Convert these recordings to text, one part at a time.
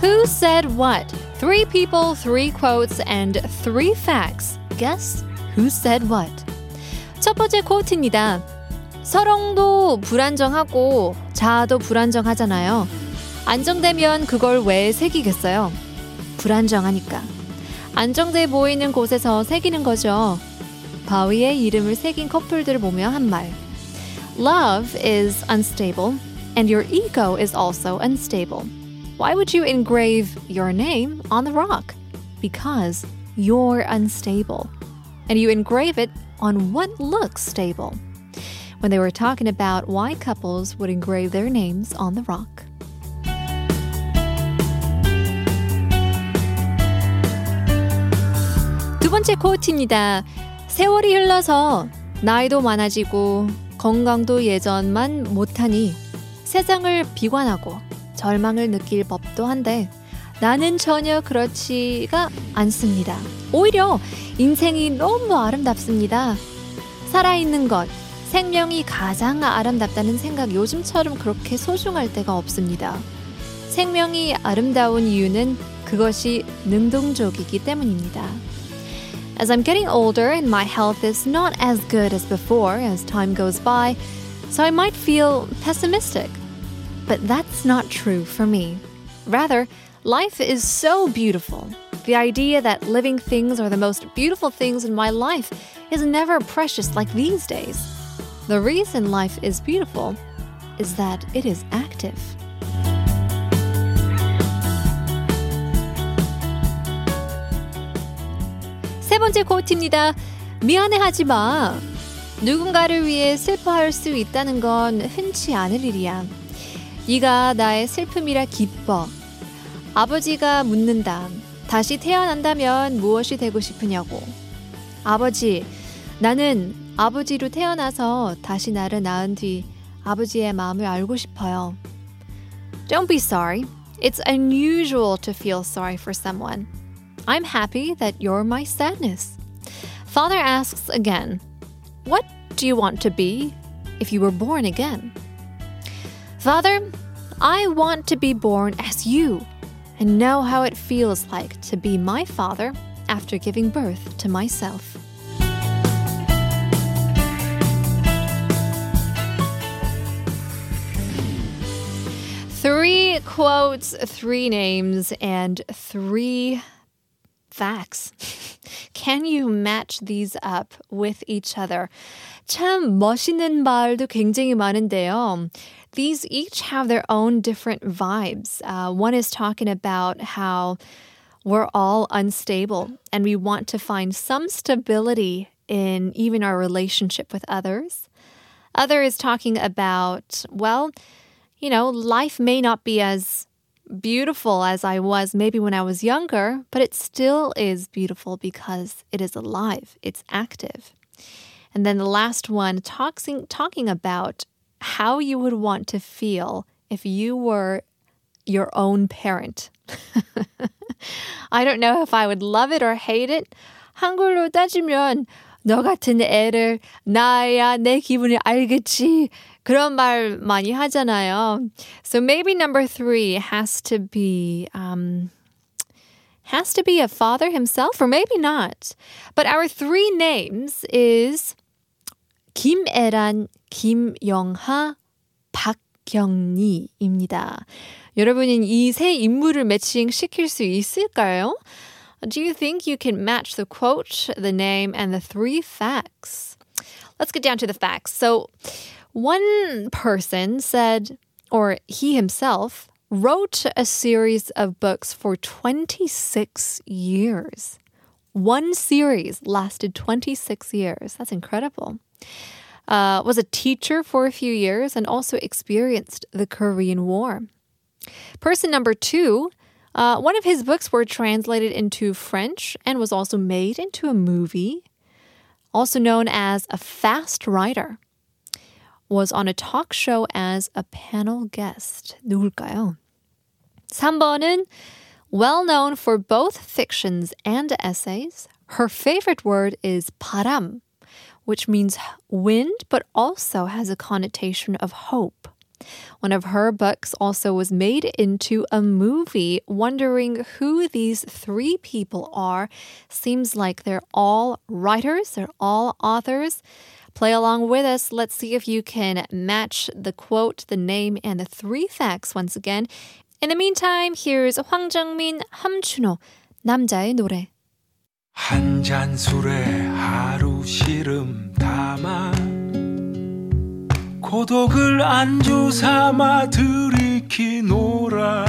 Who said what? Three people, three quotes, and three facts. Guess who said what? 첫 번째 quote입니다. 서롱도 불안정하고 자아도 불안정하잖아요. 안정되면 그걸 왜 새기겠어요? 불안정하니까. 안정돼 보이는 곳에서 새기는 거죠. 바위에 이름을 새긴 커플들을 보며 한 말. Love is unstable, and your ego is also unstable. Why would you engrave your name on the rock? Because you're unstable. And you engrave it on what looks stable. When they were talking about why couples would engrave their names on the rock. 두 번째 코트입니다. 세월이 흘러서 나이도 많아지고 건강도 예전만 못하니 세상을 비관하고 절망을 느낄 법도 한데 나는 전혀 그렇지가 않습니다. 오히려 인생이 너무 아름답습니다. 살아있는 것, 생명이 가장 아름답다는 생각 요즘처럼 그렇게 소중할 때가 없습니다. 생명이 아름다운 이유는 그것이 능동적이기 때문입니다. As I'm getting older and my health is not as good as before as time goes by, so I might feel pessimistic. But that's not true for me. Rather, life is so beautiful. The idea that living things are the most beautiful things in my life is never precious like these days. The reason life is beautiful is that it is active. 번째 코트입니다. 미안해하지 마. 누군가를 위해 슬퍼할 수 있다는 건 흔치 않을 일이야. 네가 나의 슬픔이라 기뻐. 아버지가 묻는다. 다시 태어난다면 무엇이 되고 싶으냐고. 아버지, 나는 아버지로 태어나서 다시 나를 낳은 뒤 아버지의 마음을 알고 싶어요. Don't be sorry. It's unusual to feel sorry for someone. I'm happy that you're my sadness. Father asks again, What do you want to be if you were born again? Father, I want to be born as you and know how it feels like to be my father after giving birth to myself. Three quotes, three names, and three facts. Can you match these up with each other? 참 멋있는 말도 굉장히 많은데요. These each have their own different vibes. Uh, one is talking about how we're all unstable and we want to find some stability in even our relationship with others. Other is talking about, well, you know, life may not be as beautiful as I was maybe when I was younger, but it still is beautiful because it is alive, it's active. And then the last one talking talking about how you would want to feel if you were your own parent. I don't know if I would love it or hate it. 한글로 따지면 너 같은 애를 낳아야 내 기분을 알겠지. 그런 말 많이 하잖아요. So maybe number three has to be um, has to be a father himself, or maybe not. But our three names is 김애란, 김영하, 박경리입니다. 여러분은 이 세 인물을 매칭 시킬 수 있을까요? Do you think you can match the quote, the name, and the three facts? Let's get down to the facts. So, one person said, or he himself, wrote a series of books for 26 years. One series lasted 26 years. That's incredible. Uh, was a teacher for a few years and also experienced the Korean War. Person number two, uh, one of his books were translated into French and was also made into a movie. Also known as a fast writer, was on a talk show as a panel guest. 누굴까요? 3번은 well known for both fictions and essays. Her favorite word is 바람. which means wind, but also has a connotation of hope. One of her books also was made into a movie. Wondering who these three people are. Seems like they're all writers, they're all authors. Play along with us. Let's see if you can match the quote, the name, and the three facts once again. In the meantime, here's 황정민, 함춘호, 남자의 노래. 한 잔 술에 하루 시름 담아 고독을 안주 삼아 들이키노라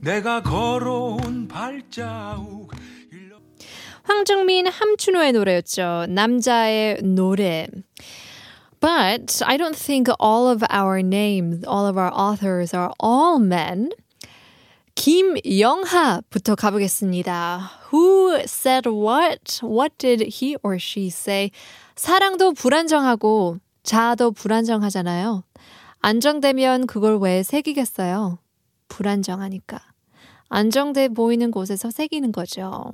내가 걸어온 발자국 황정민, 함춘호의 노래였죠. 남자의 노래. But I don't think all of our names, all of our authors are all men. 김영하부터 가보겠습니다. Who said what? What did he or she say? 사랑도 불안정하고 자아도 불안정하잖아요. 안정되면 그걸 왜 새기겠어요? 불안정하니까. 안정돼 보이는 곳에서 새기는 거죠.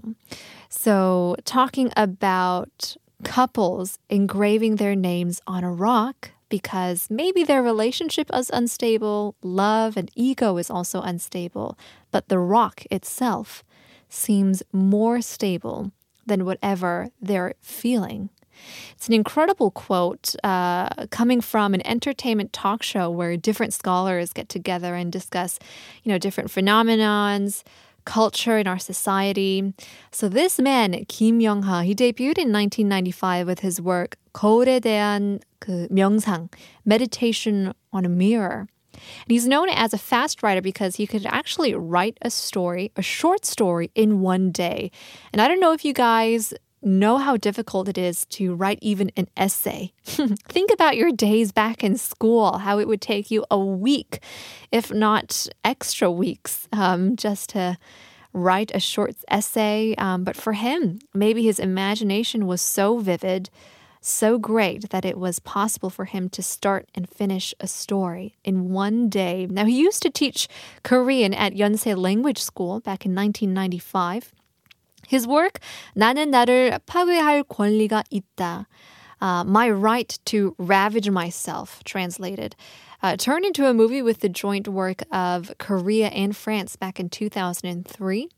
So, talking about couples engraving their names on a rock because maybe their relationship is unstable, love and ego is also unstable, but the rock itself seems more stable than whatever they're feeling. It's an incredible quote uh, coming from an entertainment talk show where different scholars get together and discuss, you know, different phenomenons, culture in our society. So this man, Kim Young-ha, he debuted in 1995 with his work 거울에 대한 그 명상, meditation on a mirror. And he's known as a fast writer because he could actually write a story, a short story, in one day. And I don't know if you guys know how difficult it is to write even an essay. Think about your days back in school, how it would take you a week, if not extra weeks, um, just to write a short essay. Um, but for him, maybe his imagination was so vivid, so great that it was possible for him to start and finish a story in one day. Now, he used to teach Korean at Yonsei Language School back in 1995. His work, 나는 나를 파괴할 권리가 있다. Uh, my right to ravage myself, translated, uh, turned into a movie with the joint work of Korea and France back in 2003.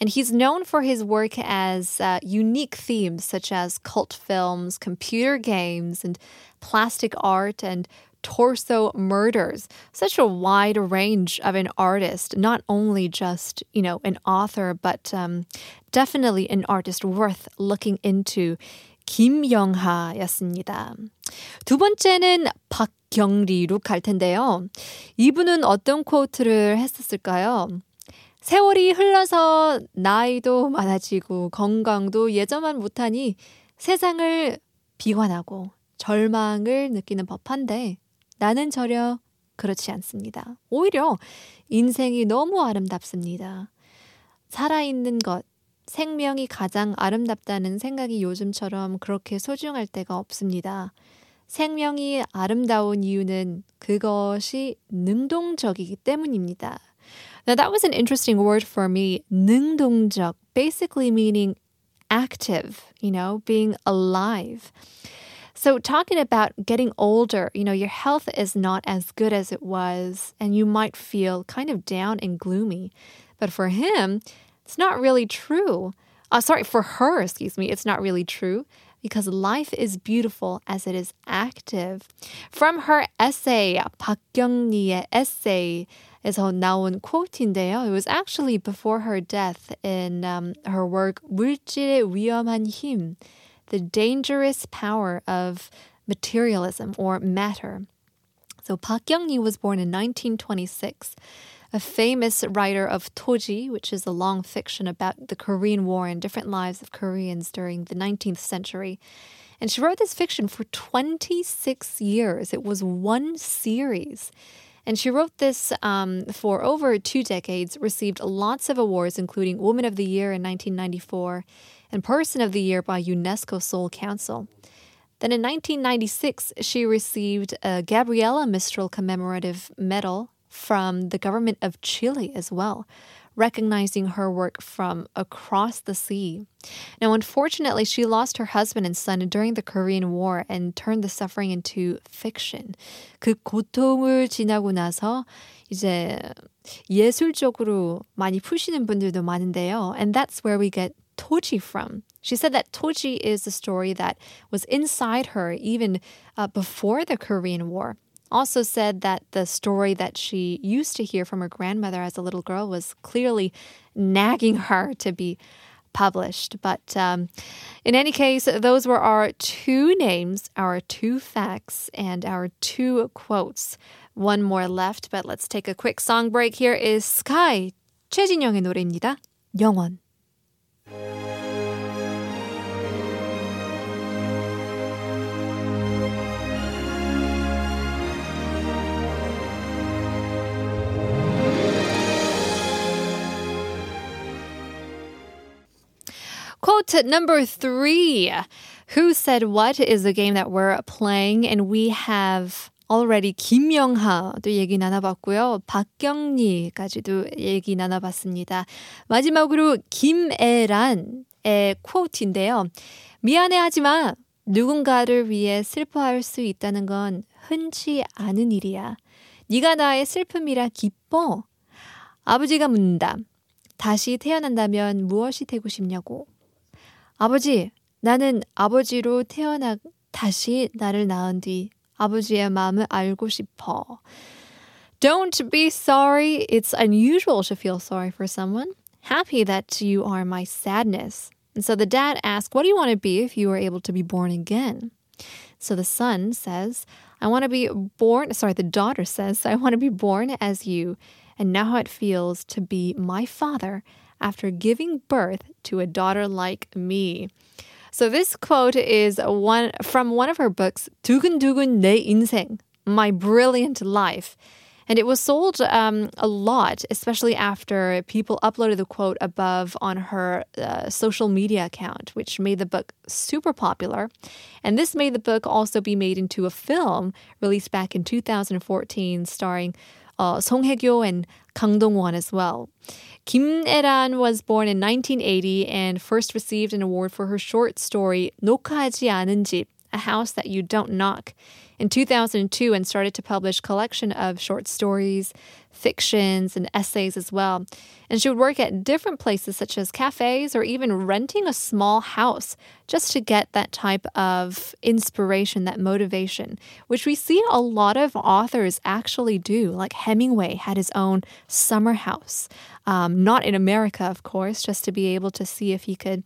And he's known for his work as uh, unique themes such as cult films, computer games, and plastic art and torso murders. Such a wide range of an artist, not only just, you know, an author, but um, definitely an artist worth looking into. 김영하였습니다. 두 번째는 박경리로 갈 텐데요. 이분은 어떤 코트를 했었을까요? 세월이 흘러서 나이도 많아지고 건강도 예전만 못하니 세상을 비관하고 절망을 느끼는 법한데 나는 저려 그렇지 않습니다. 오히려 인생이 너무 아름답습니다. 살아있는 것, 생명이 가장 아름답다는 생각이 요즘처럼 그렇게 소중할 때가 없습니다. 생명이 아름다운 이유는 그것이 능동적이기 때문입니다. Now that was an interesting word for me. 능동적, basically meaning active, you know, being alive. So, talking about getting older, you know, your health is not as good as it was, and you might feel kind of down and gloomy. But for him, it's not really true. Uh, sorry, for her, excuse me, it's not really true because life is beautiful as it is active. From her essay, 박경리의 essay, 에서 나온 quote인데요. It was actually before her death in um, her work 물질의 위험한 힘, The Dangerous Power of Materialism or Matter. So Park Kyung-ni was born in 1926 a famous writer of Toji, which is a long fiction about the Korean War and different lives of Koreans during the 19th century. And she wrote this fiction for 26 years. It was one series. And she wrote this um, for over two decades, received lots of awards, including Woman of the Year in 1994 and Person of the Year by UNESCO Seoul Council. Then in 1996, she received a Gabriela Mistral Commemorative Medal from the government of Chile as well. recognizing her work from across the sea. Now, unfortunately, she lost her husband and son during the Korean War and turned the suffering into fiction. 그 고통을 지나고 나서 이제 예술적으로 많이 푸시는 분들도 많은데요. And that's where we get Toji from. She said that Toji is the story that was inside her even uh, before the Korean War. Also, said that the story that she used to hear from her grandmother as a little girl was clearly nagging her to be published. But um, in any case, those were our two names, our two facts, and our two quotes. One more left, but let's take a quick song break. Here is Sky, 최진영의 노래입니다. 영원. Quote number three Who Said What is the game that we're playing, and we have already 김영하도 얘기 나눠봤고요. 박경리까지도 얘기 나눠봤습니다. 마지막으로 김애란의 쿼트인데요. 미안해하지 마. 누군가를 위해 슬퍼할 수 있다는 건 흔치 않은 일이야. 네가 나의 슬픔이라 기뻐. 아버지가 묻는다. 다시 태어난다면 무엇이 되고 싶냐고. 아버지, 나는 아버지로 태어나 다시 나를 낳은 뒤 아버지의 마음을 알고 싶어. Don't be sorry. It's unusual to feel sorry for someone. Happy that you are my sadness. And so the dad asks, What do you want to be if you were able to be born again? So the son says, I want to be born. Sorry, the daughter says, I want to be born as you and know how it feels to be my father after giving birth to a daughter like me. So this quote is one from one of her books, 두근두근 내 인생, My Brilliant Life. And it was sold um, a lot, especially after people uploaded the quote above on her uh, social media account, which made the book super popular. And this made the book also be made into a film released back in 2014, starring uh, Song Hye-kyo and Kang Dong-won as well. Kim Eran was born in 1980 and first received an award for her short story 노크하지 않은 집, A House That You Don't Knock in 2002 and started to publish collection of short stories, fictions, and essays as well. And she would work at different places such as cafes or even renting a small house just to get that type of inspiration, that motivation, which we see a lot of authors actually do. Like Hemingway had his own summer house, um, not in America, of course, just to be able to see if he could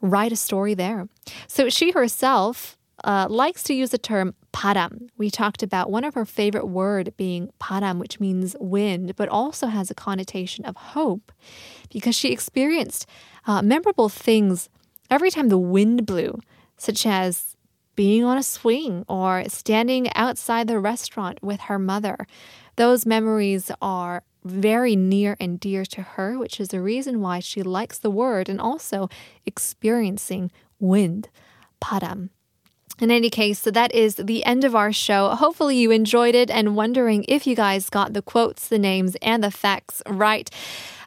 write a story there. So she herself uh, likes to use the term param. We talked about one of her favorite word being param, which means wind, but also has a connotation of hope because she experienced uh, memorable things every time the wind blew, such as being on a swing or standing outside the restaurant with her mother. Those memories are very near and dear to her, which is the reason why she likes the word and also experiencing wind, param. In any case, so that is the end of our show. Hopefully, you enjoyed it and wondering if you guys got the quotes, the names, and the facts right.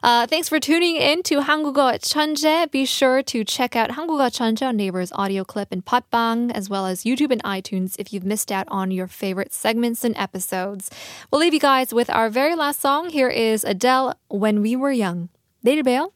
Uh, thanks for tuning in to 한국어 Chanje. Be sure to check out 한국어 Chanje on Naver's audio clip and Podbbang, as well as YouTube and iTunes if you've missed out on your favorite segments and episodes. We'll leave you guys with our very last song. Here is Adele, When We Were Young. 내일 봬요.